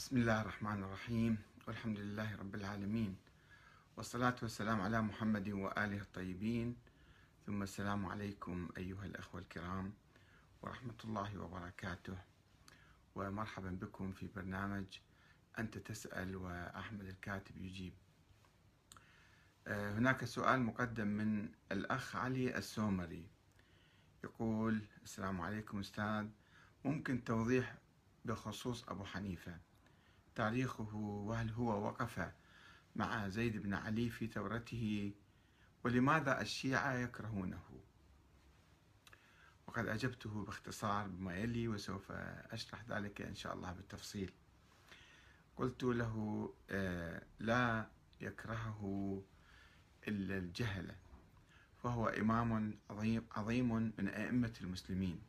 بسم الله الرحمن الرحيم. والحمد لله رب العالمين. والصلاة والسلام على محمد وآله الطيبين. ثم السلام عليكم أيها الأخوة الكرام ورحمة الله وبركاته. ومرحبا بكم في برنامج أنت تسأل وأحمد الكاتب يجيب. آه، هناك سؤال مقدم من الأخ علي السومري. يقول السلام عليكم أستاذ. ممكن توضيح بخصوص أبو حنيفة. تاريخه وهل هو وقف مع زيد بن علي في ثورته ولماذا الشيعة يكرهونه؟ وقد أجبته باختصار بما يلي وسوف أشرح ذلك إن شاء الله بالتفصيل. قلت له آه، لا يكرهه إلا الجهلة فهو إمام عظيم, عظيم من أئمة المسلمين.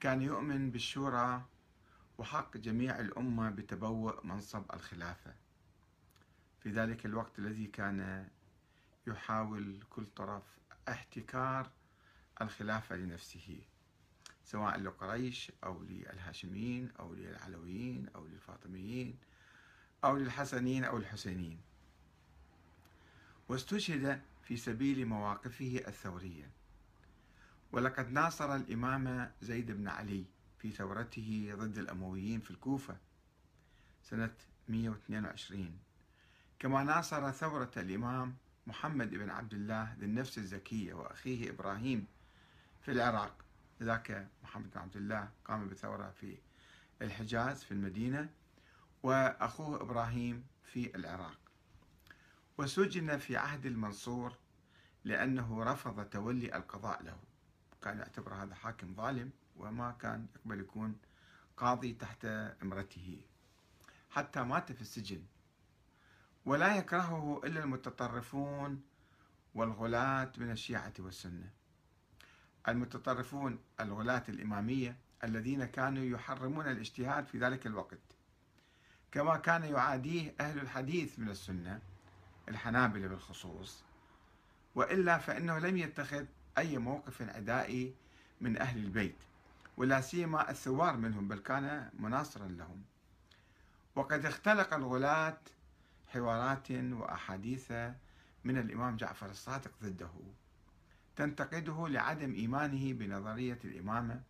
كان يؤمن بالشورى وحق جميع الأمة بتبوء منصب الخلافة. في ذلك الوقت الذي كان يحاول كل طرف احتكار الخلافة لنفسه سواء لقريش أو للهاشميين أو للعلويين أو للفاطميين أو للحسنيين أو الحسينيين. واستشهد في سبيل مواقفه الثورية. ولقد ناصر الإمام زيد بن علي في ثورته ضد الأمويين في الكوفة سنة 122 كما ناصر ثورة الإمام محمد بن عبد الله ذي النفس الزكية وأخيه إبراهيم في العراق. ذاك محمد بن عبد الله قام بثورة في الحجاز في المدينة وأخوه إبراهيم في العراق. وسجن في عهد المنصور لأنه رفض تولي القضاء له. كان يعتبر هذا حاكم ظالم. وما كان يقبل يكون قاضي تحت امرته. حتى مات في السجن. ولا يكرهه إلا المتطرفون والغلاة من الشيعة والسنة. المتطرفون الغلاة الإمامية الذين كانوا يحرمون الاجتهاد في ذلك الوقت. كما كان يعاديه أهل الحديث من السنة الحنابلة بالخصوص. وإلا فإنه لم يتخذ أي موقف عدائي من أهل البيت. ولا سيما الثوار منهم بل كان مناصرا لهم. وقد اختلق الغلاة حوارات وأحاديث من الإمام جعفر الصادق ضده. تنتقده لعدم إيمانه بنظرية الإمامة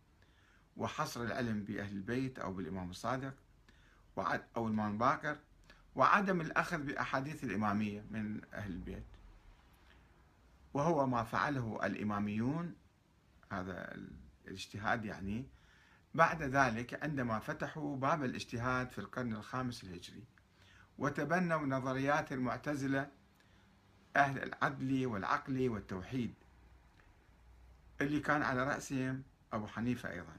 وحصر العلم بأهل البيت أو بالإمام الصادق أو الإمام باكر وعدم الأخذ بأحاديث الإمامية من أهل البيت. وهو ما فعله الإماميون هذا الاجتهاد يعني. بعد ذلك عندما فتحوا باب الاجتهاد في القرن الخامس الهجري وتبنوا نظريات المعتزلة أهل العدل والعقل والتوحيد اللي كان على رأسهم أبو حنيفة أيضا.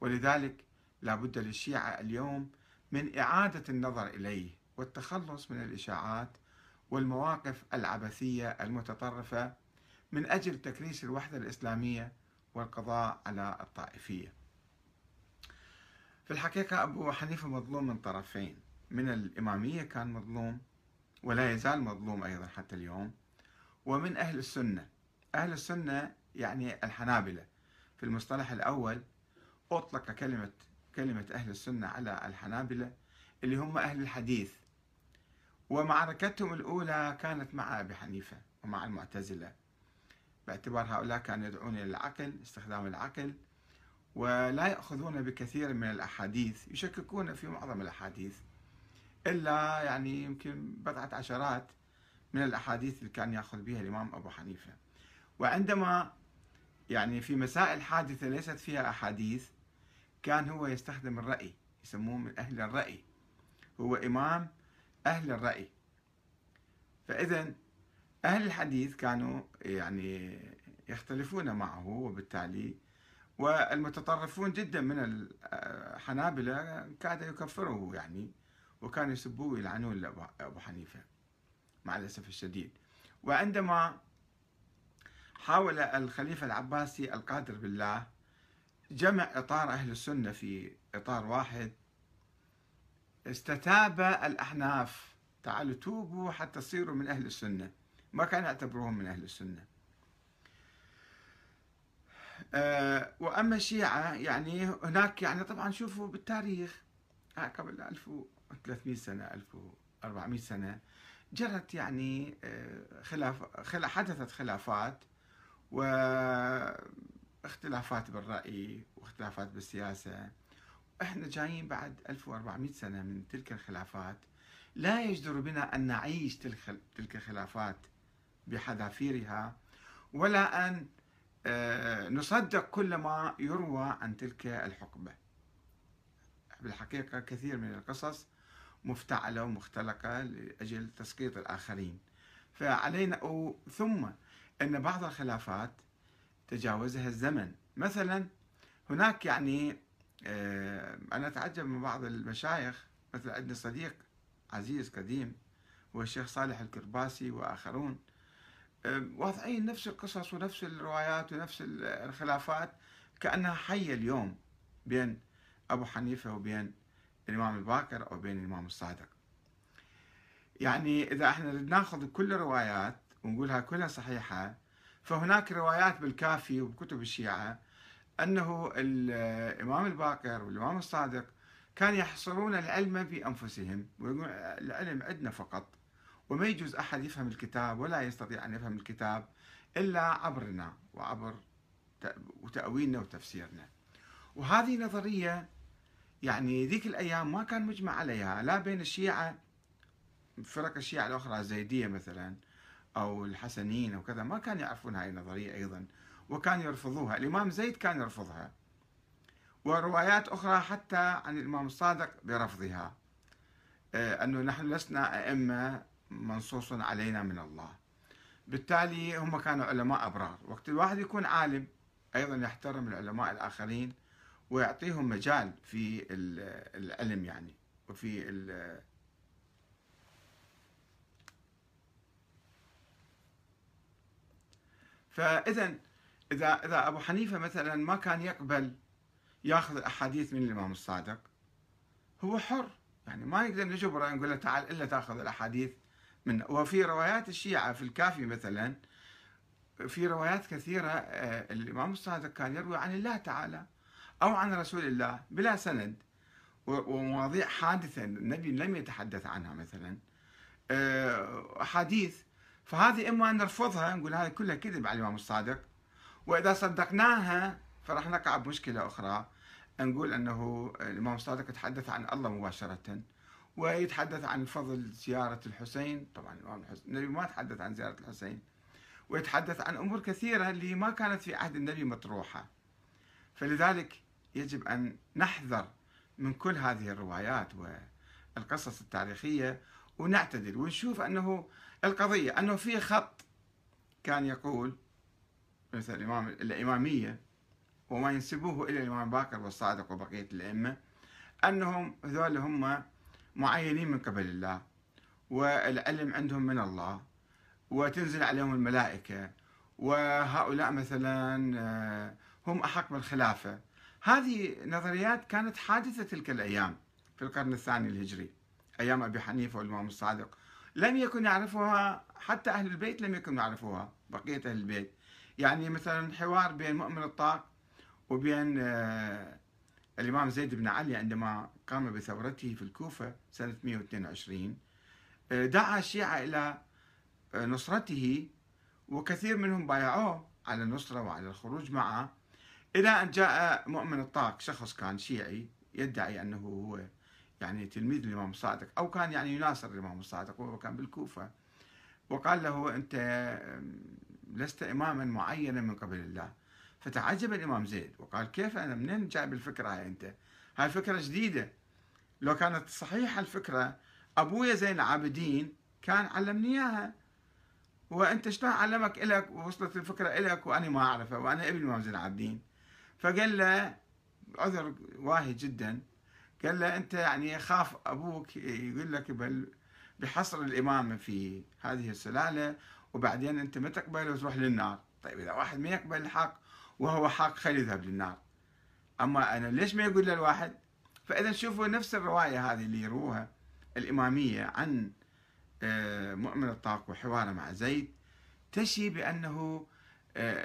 ولذلك لا بد للشيعة اليوم من إعادة النظر إليه والتخلص من الإشاعات والمواقف العبثية المتطرفة من أجل تكريس الوحدة الإسلامية والقضاء على الطائفية. في الحقيقة أبو حنيفة مظلوم من طرفين. من الإمامية كان مظلوم ولا يزال مظلوم أيضا حتى اليوم. ومن أهل السنة. أهل السنة يعني الحنابلة. في المصطلح الأول أطلق كلمة كلمة أهل السنة على الحنابلة اللي هم أهل الحديث. ومعركتهم الأولى كانت مع أبي حنيفة ومع المعتزلة. باعتبار هؤلاء كانوا يدعون إلى العقل استخدام العقل ولا يأخذون بكثير من الأحاديث يشككون في معظم الأحاديث. إلا يعني يمكن بضعة عشرات من الأحاديث اللي كان يأخذ بها الإمام أبو حنيفة. وعندما يعني في مسائل حادثة ليست فيها أحاديث كان هو يستخدم الرأي يسموه من أهل الرأي. هو إمام أهل الرأي. فإذا أهل الحديث كانوا يعني يختلفون معه وبالتالي والمتطرفون جدا من الحنابلة كاد يكفره يعني وكانوا يسبوه ويلعنون أبو حنيفة مع الأسف الشديد. وعندما حاول الخليفة العباسي القادر بالله جمع إطار أهل السنة في إطار واحد استتاب الأحناف تعالوا توبوا حتى تصيروا من أهل السنة. ما كانوا يعتبروهم من أهل السنة. أه وأما الشيعة يعني هناك يعني طبعا شوفوا بالتاريخ. قبل 1300 سنة 1400 سنة جرت يعني آه، خلاف خلا حدثت خلافات واختلافات بالرأي واختلافات بالسياسة. إحنا جايين بعد 1400 سنة من تلك الخلافات. لا يجدر بنا أن نعيش تلك الخلافات. بحذافيرها ولا أن آه، نصدق كل ما يروى عن تلك الحقبة. بالحقيقة كثير من القصص مفتعلة ومختلقة لأجل تسقيط الآخرين. فعلينا ثم أن بعض الخلافات تجاوزها الزمن. مثلا هناك يعني آه، أنا أتعجب من بعض المشايخ مثل عندنا صديق عزيز قديم هو الشيخ صالح الكرباسي وآخرون. واضعين نفس القصص ونفس الروايات ونفس الخلافات كأنها حية اليوم بين أبو حنيفة وبين الإمام الباكر أو بين الإمام الصادق. يعني إذا إحنا ناخذ كل الروايات ونقولها كلها صحيحة فهناك روايات بالكافي وبكتب الشيعة أنه الإمام الباكر والإمام الصادق كان يحصرون العلم في أنفسهم ويقول العلم عندنا فقط. وما يجوز أحد يفهم الكتاب ولا يستطيع أن يفهم الكتاب إلا عبرنا وعبر وتأويلنا وتفسيرنا. وهذه نظرية يعني ذيك الأيام ما كان مجمع عليها لا بين الشيعة فرق الشيعة الأخرى الزيدية مثلا أو الحسنيين وكذا ما كانوا يعرفون هاي النظرية أيضا وكانوا يرفضوها. الإمام زيد كان يرفضها. وروايات أخرى حتى عن الإمام الصادق برفضها. آه، أنه نحن لسنا أئمة منصوص علينا من الله. بالتالي هم كانوا علماء أبرار. وقت الواحد يكون عالم أيضا يحترم العلماء الآخرين ويعطيهم مجال في العلم يعني وفي فإذا إذا إذا أبو حنيفة مثلا ما كان يقبل ياخذ الأحاديث من الإمام الصادق هو حر. يعني ما نقدر نجبره نقول له تعال إلا تاخذ الأحاديث. من وفي روايات الشيعة في الكافي مثلا في روايات كثيرة آه، الإمام الصادق كان يروي عن الله تعالى أو عن رسول الله بلا سند ومواضيع حادثة النبي لم يتحدث عنها مثلا آه، أحاديث. فهذه إما أن نرفضها نقول هذه كلها كذب على الإمام الصادق وإذا صدقناها فراح نقع بمشكلة أخرى. نقول أنه الإمام الصادق يتحدث عن الله مباشرة. ويتحدث عن فضل زيارة الحسين. طبعا الإمام النبي ما تحدث عن زيارة الحسين ويتحدث عن أمور كثيرة اللي ما كانت في عهد النبي مطروحة. فلذلك يجب أن نحذر من كل هذه الروايات والقصص التاريخية ونعتدل ونشوف أنه القضية أنه في خط كان يقول مثل الإمام الإمامية وما ينسبوه إلى الإمام باكر والصادق وبقية الأئمة أنهم هذول هم معينين من قبل الله والعلم عندهم من الله وتنزل عليهم الملائكة وهؤلاء مثلا آه، هم أحق بالخلافة. هذه نظريات كانت حادثة تلك الأيام في القرن الثاني الهجري أيام أبي حنيفة والإمام الصادق. لم يكن يعرفها حتى أهل البيت لم يكن يعرفوها بقية أهل البيت. يعني مثلا حوار بين مؤمن الطاق وبين آه، الإمام زيد بن علي عندما قام بثورته في الكوفة سنة 122 آه، دعا الشيعة إلى آه، نصرته وكثير منهم بايعوه على النصرة وعلى الخروج معه إلى أن جاء مؤمن الطاق شخص كان شيعي يدعي أنه هو يعني تلميذ الإمام الصادق أو كان يعني يناصر الإمام الصادق وهو كان بالكوفة وقال له أنت لست إماما معينا من قبل الله. فتعجب الإمام زيد وقال كيف أنا منين جايب الفكرة هاي أنت؟ هاي فكرة جديدة. لو كانت صحيحة الفكرة أبويا زين العابدين كان علمني إياها. وأنت شلون علمك إلك ووصلت الفكرة إلك وأنا ما أعرفها وأنا ابن الإمام زين العابدين. فقال له عذر واهي جدا. قال له أنت يعني خاف أبوك يقول لك بحصر الإمامة في هذه السلالة وبعدين أنت ما تقبل وتروح للنار. طيب إذا واحد ما يقبل الحق وهو حق خلي يذهب للنار. أما أنا ليش ما يقول للواحد؟ فإذا شوفوا نفس الرواية هذه اللي يروها الإمامية عن آه، مؤمن الطاق وحواره مع زيد تشي بأنه آه،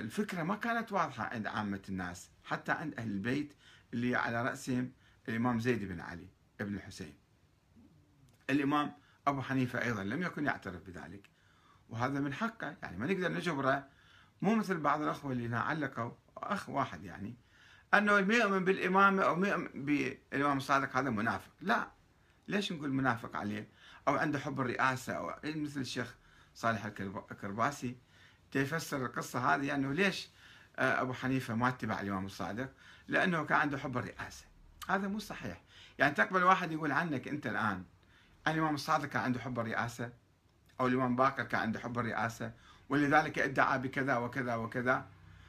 الفكرة ما كانت واضحة عند عامة الناس حتى عند أهل البيت اللي على رأسهم الإمام زيد بن علي بن الحسين. الإمام أبو حنيفة أيضا لم يكن يعترف بذلك وهذا من حقه يعني ما نقدر نجبره مو مثل بعض الأخوة اللي علقوا أخ واحد يعني. أنه اللي يؤمن بالإمامة أو يؤمن بالإمام الصادق هذا منافق. لا. ليش نقول منافق عليه؟ أو عنده حب الرئاسة أو مثل الشيخ صالح الكرباسي تفسر القصة هذه أنه ليش آه، أبو حنيفة ما اتبع الإمام الصادق؟ لأنه كان عنده حب الرئاسة. هذا مو صحيح. يعني تقبل واحد يقول عنك أنت الآن الإمام الصادق كان عنده حب الرئاسة؟ أو الإمام باكر كان عنده حب الرئاسة؟ ولذلك ادعى بكذا وكذا وكذا.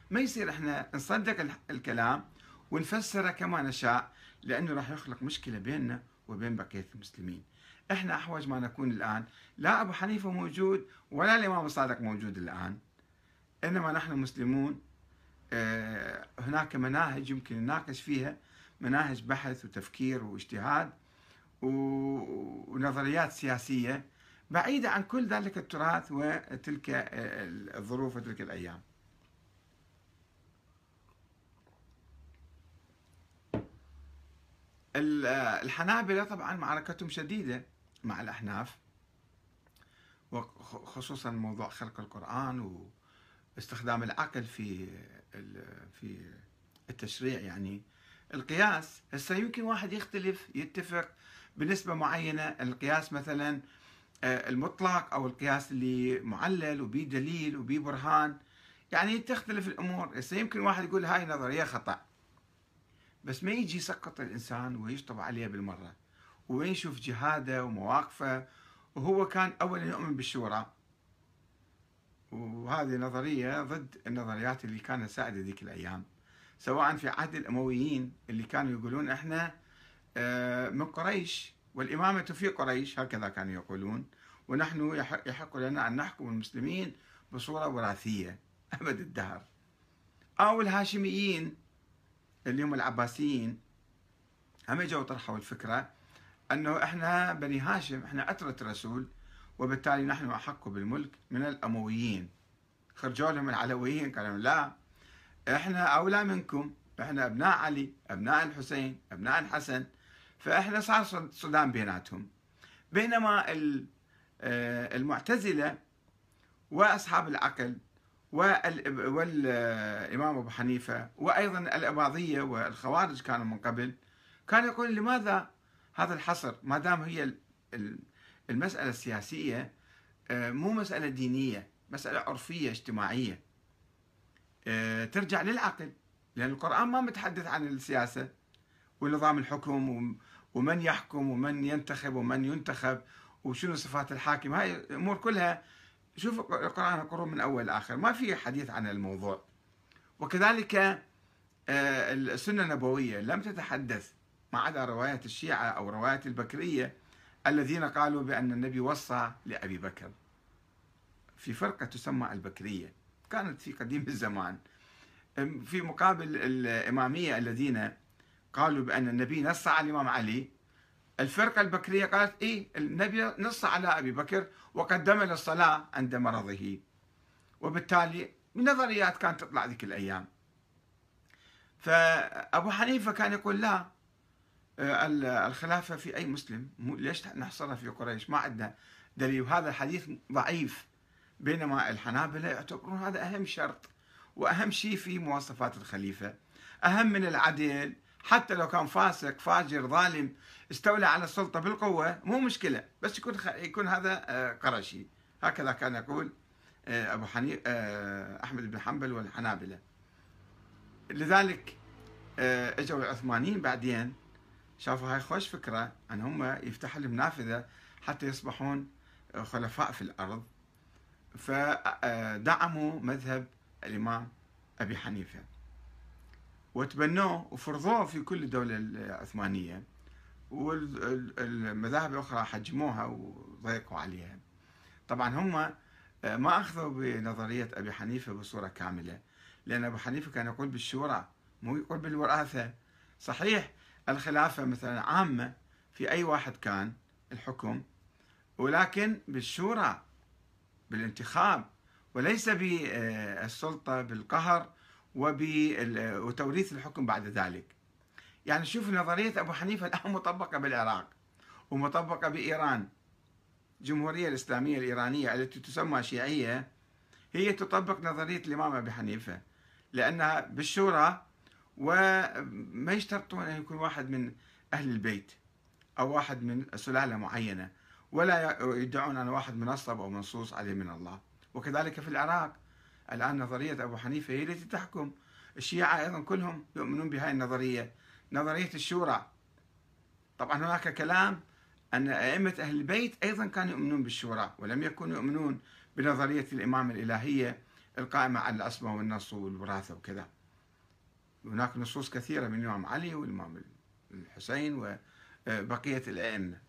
ما يصير إحنا نصدق الكلام ونفسره كما نشاء لأنه راح يخلق مشكلة بيننا وبين بقية المسلمين. إحنا أحوج ما نكون الآن لا أبو حنيفة موجود ولا الإمام الصادق موجود الآن. إنما نحن مسلمون آه، هناك مناهج يمكن نناقش فيها مناهج بحث وتفكير واجتهاد ونظريات سياسية بعيدة عن كل ذلك التراث وتلك الظروف وتلك الأيام. الحنابلة طبعا معركتهم شديدة مع الأحناف وخصوصا موضوع خلق القرآن واستخدام العقل في في التشريع يعني. القياس هسه يمكن واحد يختلف يتفق بنسبة معينة. القياس مثلا آه، المطلق أو القياس اللي معلل وبيه دليل وبيه برهان. يعني تختلف الأمور. هسه يمكن واحد يقول هاي نظرية خطأ. بس ما يجي يسقط الإنسان ويشطب عليه بالمرة وين يشوف جهاده ومواقفه وهو كان أولا يؤمن بالشورى. وهذه نظرية ضد النظريات اللي كانت سائدة ذيك الأيام سواء في عهد الأمويين اللي كانوا يقولون إحنا آه، من قريش. والإمامة في قريش هكذا كانوا يقولون. ونحن يحق لنا أن نحكم المسلمين بصورة وراثية أبد الدهر. أو الهاشميين اللي هم العباسيين هم اجوا طرحوا الفكرة أنه إحنا بني هاشم إحنا عترة الرسول وبالتالي نحن أحق بالملك من الأمويين. خرجوا لهم العلويين قالوا لا إحنا أولى منكم. إحنا أبناء علي أبناء الحسين أبناء الحسن. فإحنا صار صدام بيناتهم. بينما آه، المعتزلة وأصحاب العقل والإمام أبو حنيفة وأيضا الإباضية والخوارج كانوا من قبل كان يقول لماذا هذا الحصر؟ ما دام هي المسألة السياسية آه، مو مسألة دينية مسألة عرفية اجتماعية. آه، ترجع للعقل لأن القرآن ما متحدث عن السياسة. ونظام الحكم ومن يحكم ومن ينتخب ومن ينتخب وشنو صفات الحاكم. هاي الأمور كلها شوف القرآن القرون من أول لآخر. ما في حديث عن الموضوع. وكذلك آه، السنة النبوية لم تتحدث ما عدا رواية الشيعة أو رواية البكرية الذين قالوا بأن النبي وصى لأبي بكر. في فرقة تسمى البكرية. كانت في قديم الزمان. في مقابل الإمامية الذين قالوا بأن النبي نص على الإمام علي. الفرقة البكرية قالت إيه النبي نص على أبي بكر وقدم للصلاة عند مرضه. وبالتالي نظريات كانت تطلع ذيك الأيام. فأبو حنيفة كان يقول لا آه، الخلافة في أي مسلم ليش نحصرها في قريش؟ ما عندنا دليل. وهذا الحديث ضعيف. بينما الحنابلة يعتبرون هذا أهم شرط وأهم شيء في مواصفات الخليفة. أهم من العدل حتى لو كان فاسق فاجر ظالم استولى على السلطة بالقوة مو مشكلة. بس يكون يكون هذا آه، قرشي هكذا كان يقول آه، أبو حنيفة آه، أحمد بن حنبل والحنابلة. لذلك إجوا العثمانيين بعدين شافوا هاي خوش فكرة أن هم يفتحوا لهم نافذة حتى يصبحون خلفاء في الأرض. فدعموا مذهب الإمام أبي حنيفة. وتبنوه وفرضوه في كل الدولة العثمانية. والمذاهب الأخرى حجموها وضيقوا عليها. طبعا هم آه، ما أخذوا بنظرية أبي حنيفة بصورة كاملة لأن أبو حنيفة كان يقول بالشورى مو يقول بالوراثة. صحيح الخلافة مثلا عامة في أي واحد كان الحكم ولكن بالشورى بالانتخاب وليس بالسلطة بالقهر وتوريث الحكم بعد ذلك. يعني شوف نظرية أبو حنيفة الآن مطبقة بالعراق ومطبقة بإيران. الجمهورية الإسلامية الإيرانية التي تسمى شيعية هي تطبق نظرية الإمام أبي حنيفة لأنها بالشورى وما يشترطون أن يكون واحد من أهل البيت أو واحد من سلالة معينة ولا يدعون أن واحد منصب أو منصوص عليه من الله. وكذلك في العراق الآن نظرية أبو حنيفة هي التي تحكم. الشيعة أيضا كلهم يؤمنون بهذه النظرية. نظرية الشورى. طبعا هناك كلام أن أئمة أهل البيت أيضا كانوا يؤمنون بالشورى ولم يكونوا يؤمنون بنظرية الإمام الإلهية القائمة على العصمة والنص والوراثة وكذا. هناك نصوص كثيرة من الإمام علي والإمام الحسين وبقية الأئمة.